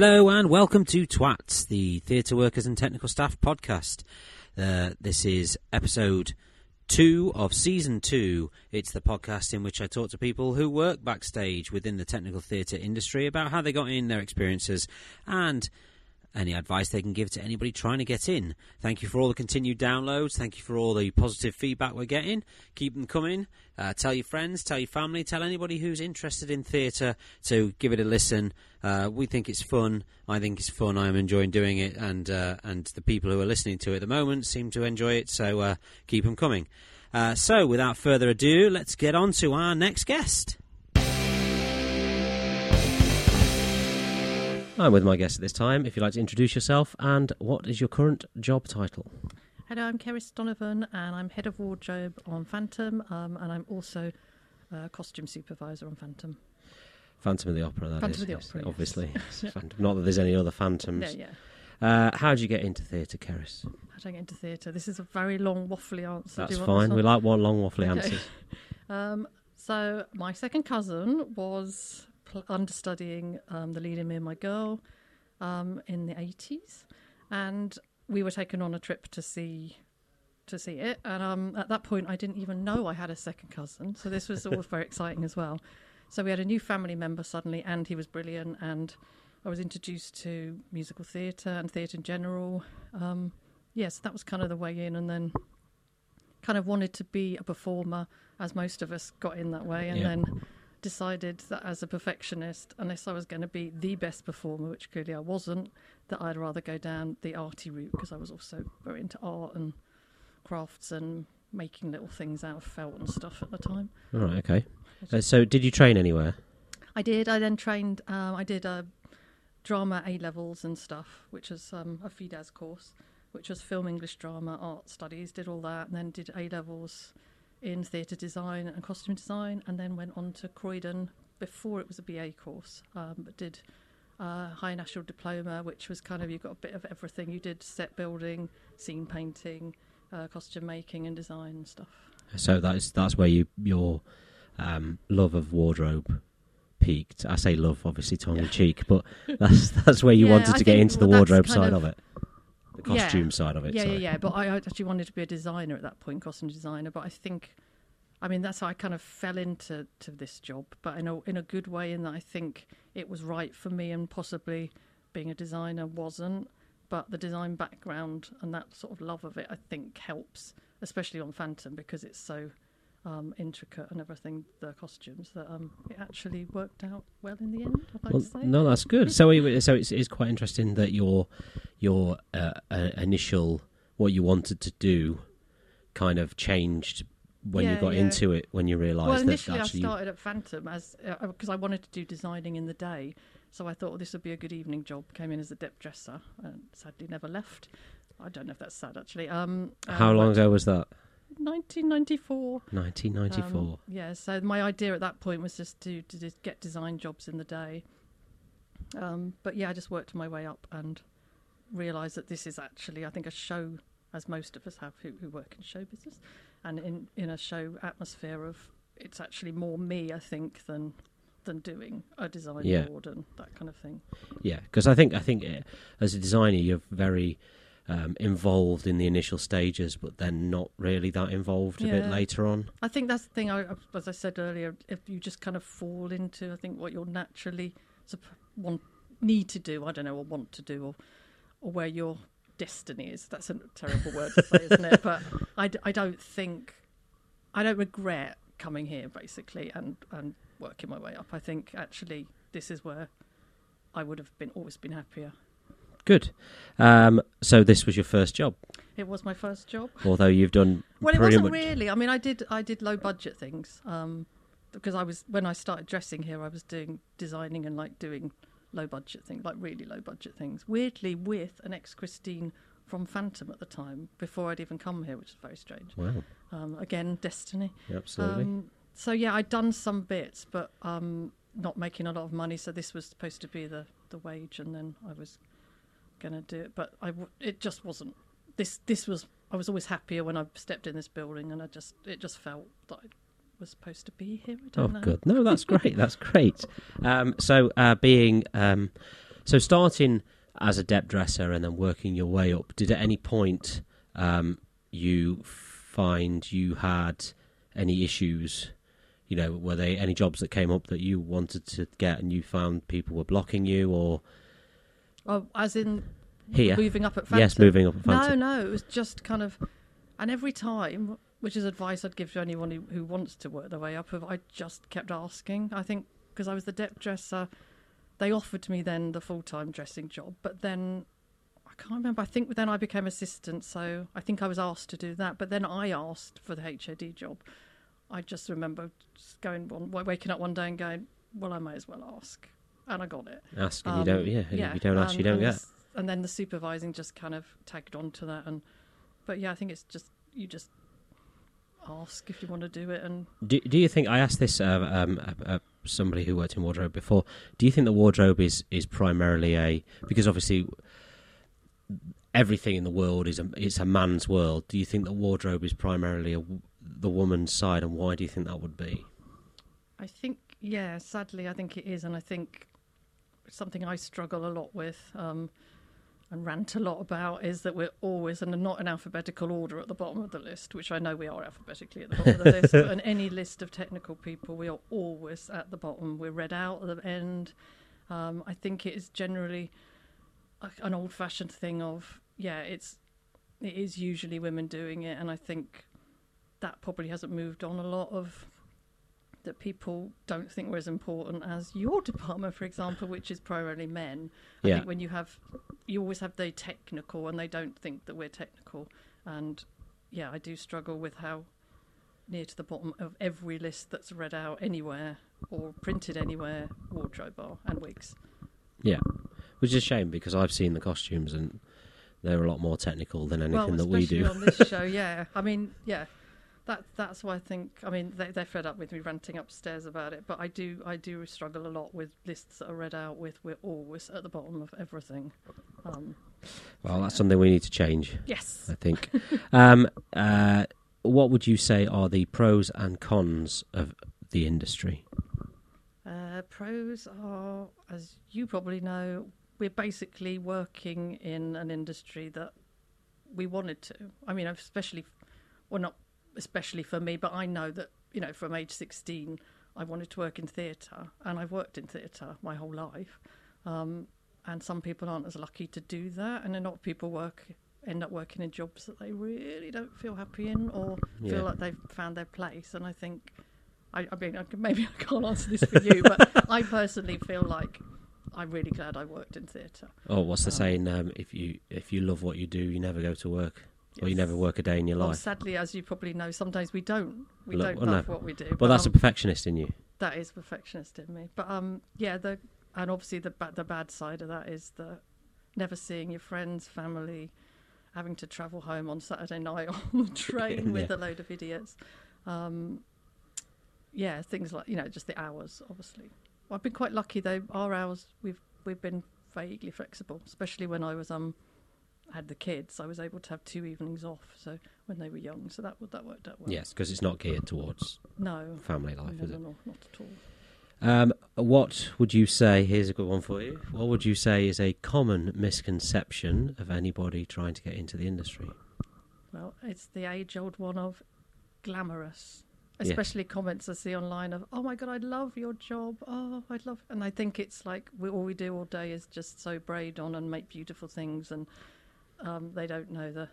Hello and welcome to Twats, the Theatre Workers and Technical Staff podcast. Uh, this is episode two of season two. It's the podcast in which I talk to people who work backstage within the technical theatre industry about how they got in, their experiences, and any advice they can give to anybody trying to get in. Thank you for all the continued downloads. Thank you for all the positive feedback we're getting. Keep them coming. Uh, tell your friends, tell your family, tell anybody who's interested in theatre to give it a listen. Uh, we think it's fun. I think it's fun. I'm enjoying doing it, and uh, and the people who are listening to it at the moment seem to enjoy it. So uh, keep them coming. Uh, so without further ado, let's get on to our next guest. I'm with my guest at this time. If you'd like to introduce yourself and what is your current job title? Hello, I'm Keris Donovan, and I'm head of wardrobe on Phantom, um, and I'm also uh, costume supervisor on Phantom. Phantom of the Opera, that Phantom is, of the yes, Opera, yes. obviously. Phantom. Not that there's any other phantoms. Yeah, yeah. Uh, how did you get into theatre, Keris? How do I get into theatre? This is a very long, waffly answer. That's fine. We like one long waffly Okay. answers. Um, so my second cousin was pl- understudying um, the lead in Me and My Girl um, in the eighties, and we were taken on a trip to see to see it. And um, at that point, I didn't even know I had a second cousin, so this was all very exciting as well. So we had a new family member suddenly, and he was brilliant. And I was introduced to musical theatre and theatre in general. Um, yes, that was kind of the way in, and then kind of wanted to be a performer, as most of us got in that way, and Yeah. then decided that as a perfectionist, unless I was going to be the best performer, which clearly I wasn't, that I'd rather go down the arty route because I was also very into art and crafts and making little things out of felt and stuff at the time. All right, okay. Uh, so, did you train anywhere? I did. I then trained. Um, I did uh, drama A levels and stuff, which was um, a FIDAS course, which was film English drama, art studies. Did all that, and then did A levels in theatre design and costume design, and then went on to Croydon before it was a BA course. Um, but did uh, high national diploma, which was kind of you got a bit of everything. You did set building, scene painting, uh, costume making, and design and stuff. So that's that's where you your um, love of wardrobe peaked. I say love, obviously tongue in Yeah. cheek, but that's that's where you Yeah, wanted I to get into the wardrobe side of- of, it, the Yeah. costume side of it. yeah, sorry. yeah, yeah. But I I actually wanted to be a designer at that point, costume designer. But I think, I mean, that's how I kind of fell into to this job. But in a in a good way, in that I think it was right for me, and possibly being a designer wasn't. But the design background and that sort of love of it, I think, helps, especially on Phantom because it's so um, intricate and everything. The costumes that um, it actually worked out well in the end. I'd like Well, say. no, that's good. So, so it's, it's quite interesting that your your uh, uh, initial what you wanted to do kind of changed when you got yeah. into it. When you realised Well, that initially actually, I you- started at Phantom as because I wanted to do designing in the day, so I thought this would be a good evening job. Came in as a dep dresser, and sadly never left. I don't know if that's sad actually. Um, how um, long ago was that? 1994. 1994. Um, yeah, so my idea at that point was just to, to just get design jobs in the day. Um, but yeah, I just worked my way up and realised that this is actually, I think, a show, as most of us have who, who work in show business, and in, in a show atmosphere of it's actually more me, I think, than than doing a design Yeah. board and that kind of thing. Yeah, because I think I think uh, as a designer you're very um, involved in the initial stages, but then not really that involved a bit later on. I think that's the thing. I, as I said earlier, if you just kind of fall into, I think what you're naturally want need to do. I don't know, or want to do, or or where your destiny is. That's a terrible word to say, isn't it? But I, I don't think I don't regret coming here basically and and working my way up. I think actually this is where I would have been always been happier. Good. Um, so this was your first job, It was my first job. although you've done Well, it wasn't much. really. I mean, I did I did low budget things um, because I was when I started dressing here, I was doing designing and like doing low budget things, like really low budget things. Weirdly, with an ex Christine from Phantom at the time, before I'd even come here, which is very strange. Wow, Um, again, destiny. absolutely. Um, so yeah, I'd done some bits, but um, not making a lot of money. So this was supposed to be the the wage, and then I was going to do it, but I w- it just wasn't. This this was. I was always happier when I stepped in this building, and I just it just felt that I was supposed to be here. I Oh, know. good. No, that's great. That's great. Um, so, uh, being um, So starting as a dep dresser and then working your way up, did at any point um, you find you had any issues? You know, were there any jobs that came up that you wanted to get and you found people were blocking you, or Oh, as in here? moving up at Phantom. Yes, moving up at No, Phantom. no, it was just kind of, and every time, which is advice I'd give to anyone who, who wants to work their way up. Of I just kept asking. I think because I was the dep dresser, they offered me then the full time dressing job, but then I can't remember. I think then I became assistant, so I think I was asked to do that. But then I asked for the HOD job. I just remember just going one, waking up one day and going, "Well, I may as well ask," and I got it. Ask and Um, you don't. Yeah, if you don't ask, you don't and get. And then the supervising just kind of tagged on to that, and but yeah, I think it's just you just ask if you want to do it, and Do, do you think I asked this uh, um, uh, uh, somebody who worked in wardrobe before? Do you think the wardrobe is is primarily a because obviously everything in the world is a it's a man's world. Do you think the wardrobe is primarily a, the woman's side, and why do you think that would be? I think yeah, sadly, I think it is, and I think something I struggle a lot with. Um, and rant a lot about is that we're always and not in alphabetical order at the bottom of the list, which I know we are alphabetically at the bottom of the list. But on any list of technical people, we are always at the bottom. We're read out at the end. Um, I think it is generally a, an old-fashioned thing of yeah, it's it is usually women doing it, and I think that probably hasn't moved on a lot of that people don't think we're as important as your department, for example, which is primarily men. I Yeah. think when you have, you always have the technical, and they don't think that we're technical. And yeah, I do struggle with how near to the bottom of every list that's read out anywhere or printed anywhere wardrobe are and wigs. Yeah, which is a shame because I've seen the costumes and they're a lot more technical than anything well, that we do. on this show, yeah. I mean, yeah. That, that's why I think. I mean, they, they're fed up with me ranting upstairs about it, but I do I do struggle a lot with lists that are read out with we're always at the bottom of everything. Um, Well, that's something we need to change. yes, I think. um, uh, what would you say are the pros and cons of the industry? Uh, pros are, as you probably know, we're basically working in an industry that we wanted to. I mean, especially, well, not especially for me, but I know that, you know, from age 16, I wanted to work in theatre, and I've worked in theatre my whole life. Um, and some people aren't as lucky to do that, and a lot of people work end up working in jobs that they really don't feel happy in or Yeah. feel like they've found their place. And I think I, I mean, I can, maybe I can't answer this for you, but I personally feel like I'm really glad I worked in theatre. Oh, what's the Um, saying? Um, if you if you love what you do, you never go to work, or you never work a day in your Well, life. sadly, as you probably know, sometimes we don't. We Look, don't well, no. love what we do. Well, that's a um, perfectionist in you. that is perfectionist in me. But um, yeah, the and obviously the ba- the bad side of that is the never seeing your friends, family, having to travel home on Saturday night on the train with a load of idiots. Um, yeah, things like you know just the hours. Obviously, well, I've been quite lucky though. Our hours we've we've been vaguely flexible, especially when I was um had the kids. I was able to have two evenings off. So when they were young, sew that would that worked out well. Yes, because it's not geared towards No. family life, no, is it? no, not at all. Um, what would you say? Here's a good one for you. What would you say is a common misconception of anybody trying to get into the industry? Well, it's the age old one of glamorous. Especially comments I see online of, oh my God, I love your job. Oh, I'd love. And I think it's like we, all we do all day is just so braid on and make beautiful things. And um, they don't know the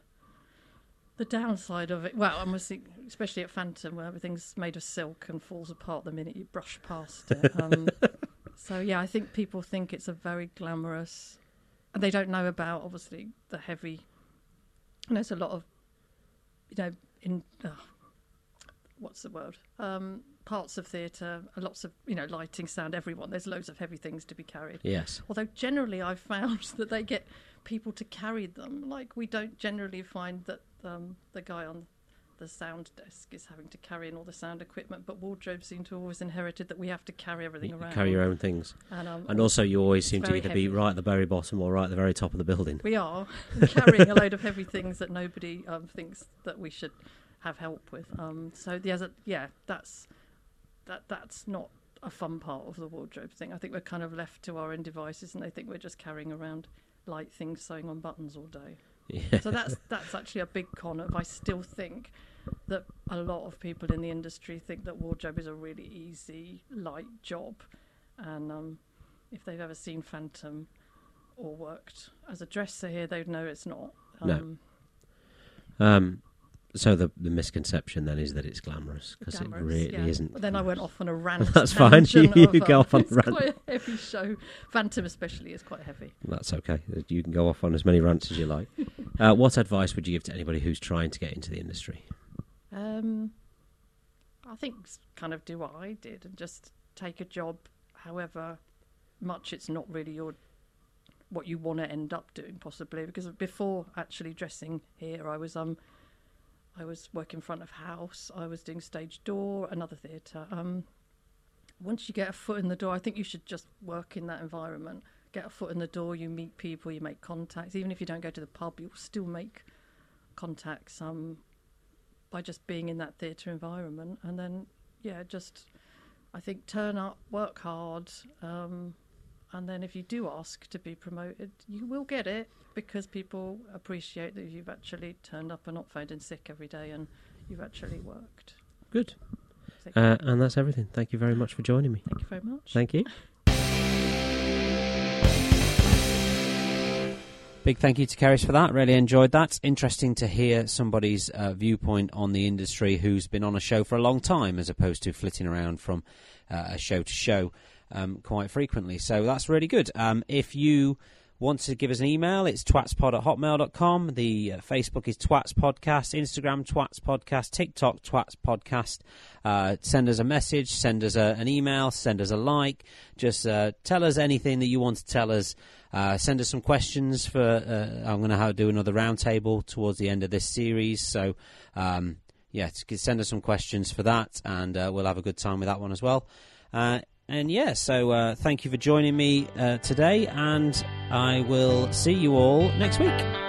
the downside of it. Well, I'm especially at Phantom, where everything's made of silk and falls apart the minute you brush past it. Um, so, yeah, I think people think it's a very glamorous. And they don't know about, obviously, the heavy. And there's a lot of you know, in uh, what's the word? Um, parts of theatre, uh, lots of you know, lighting, sound, everyone. There's loads of heavy things to be carried. Yes. Although generally, I've found that they get people to carry them. Like we don't generally find that um, the guy on the sound desk is having to carry in all the sound equipment, but wardrobes seem to always inherited that we have to carry everything You around. carry your own things. And, um, And also, you always seem to either be right at the very bottom or right at the very top of the building. We are carrying a load of heavy things that nobody um, thinks that we should have help with. Um, so yeah, yeah, that's that that's not a fun part of the wardrobe thing. I think we're kind of left to our own devices, and they think we're just carrying around light things sewing on buttons all day. Yeah. So that's that's actually a big con of. I still think that a lot of people in the industry think that wardrobe is a really easy, light job, and um, if they've ever seen Phantom or worked as a dresser here, they'd know it's not. No. Um, Um, so the the misconception then is that it's glamorous because it really yeah. isn't. But then I went off on a rant. That's fine. You of, go uh, off on a it's rant. quite a heavy show. Phantom, especially, is quite heavy. That's okay. You can go off on as many rants as you like. uh, what advice would you give to anybody who's trying to get into the industry? Um, I think kind of do what I did and just take a job, however much it's not really your what you want to end up doing, possibly. Because before actually dressing here, I was um, I was working in front of house. I was doing stage door, another theatre. Um, once you get a foot in the door, I think you should just work in that environment. Get a foot in the door, you meet people, you make contacts. Even if you don't go to the pub, you'll still make contacts. Um, by just being in that theatre environment. And then, yeah, just I think turn up, work hard, um, and then if you do ask to be promoted, you will get it because people appreciate that you've actually turned up and not phoned in sick every day and you've actually worked. Good. Uh, and that's everything. Thank you very much for joining me. thank you very much. Thank you. Big thank you to Keris for that. Really enjoyed that. Interesting to hear somebody's uh, viewpoint on the industry who's been on a show for a long time as opposed to flitting around from uh, a show to show um, quite frequently. So that's really good. Um, if you want to give us an email, it's twatspod at hotmail.com. The uh, Facebook is Twats Podcast, Instagram Twats Podcast, TikTok Twats Podcast. Uh, send us a message, send us a, an email, send us a like. Just uh, tell us anything that you want to tell us. Uh, send us some questions for. Uh, I'm going to do another roundtable towards the end of this series. So, um, yeah, send us some questions for that, and uh, we'll have a good time with that one as well. And yeah, so uh, thank you for joining me uh, today, and I will see you all next week.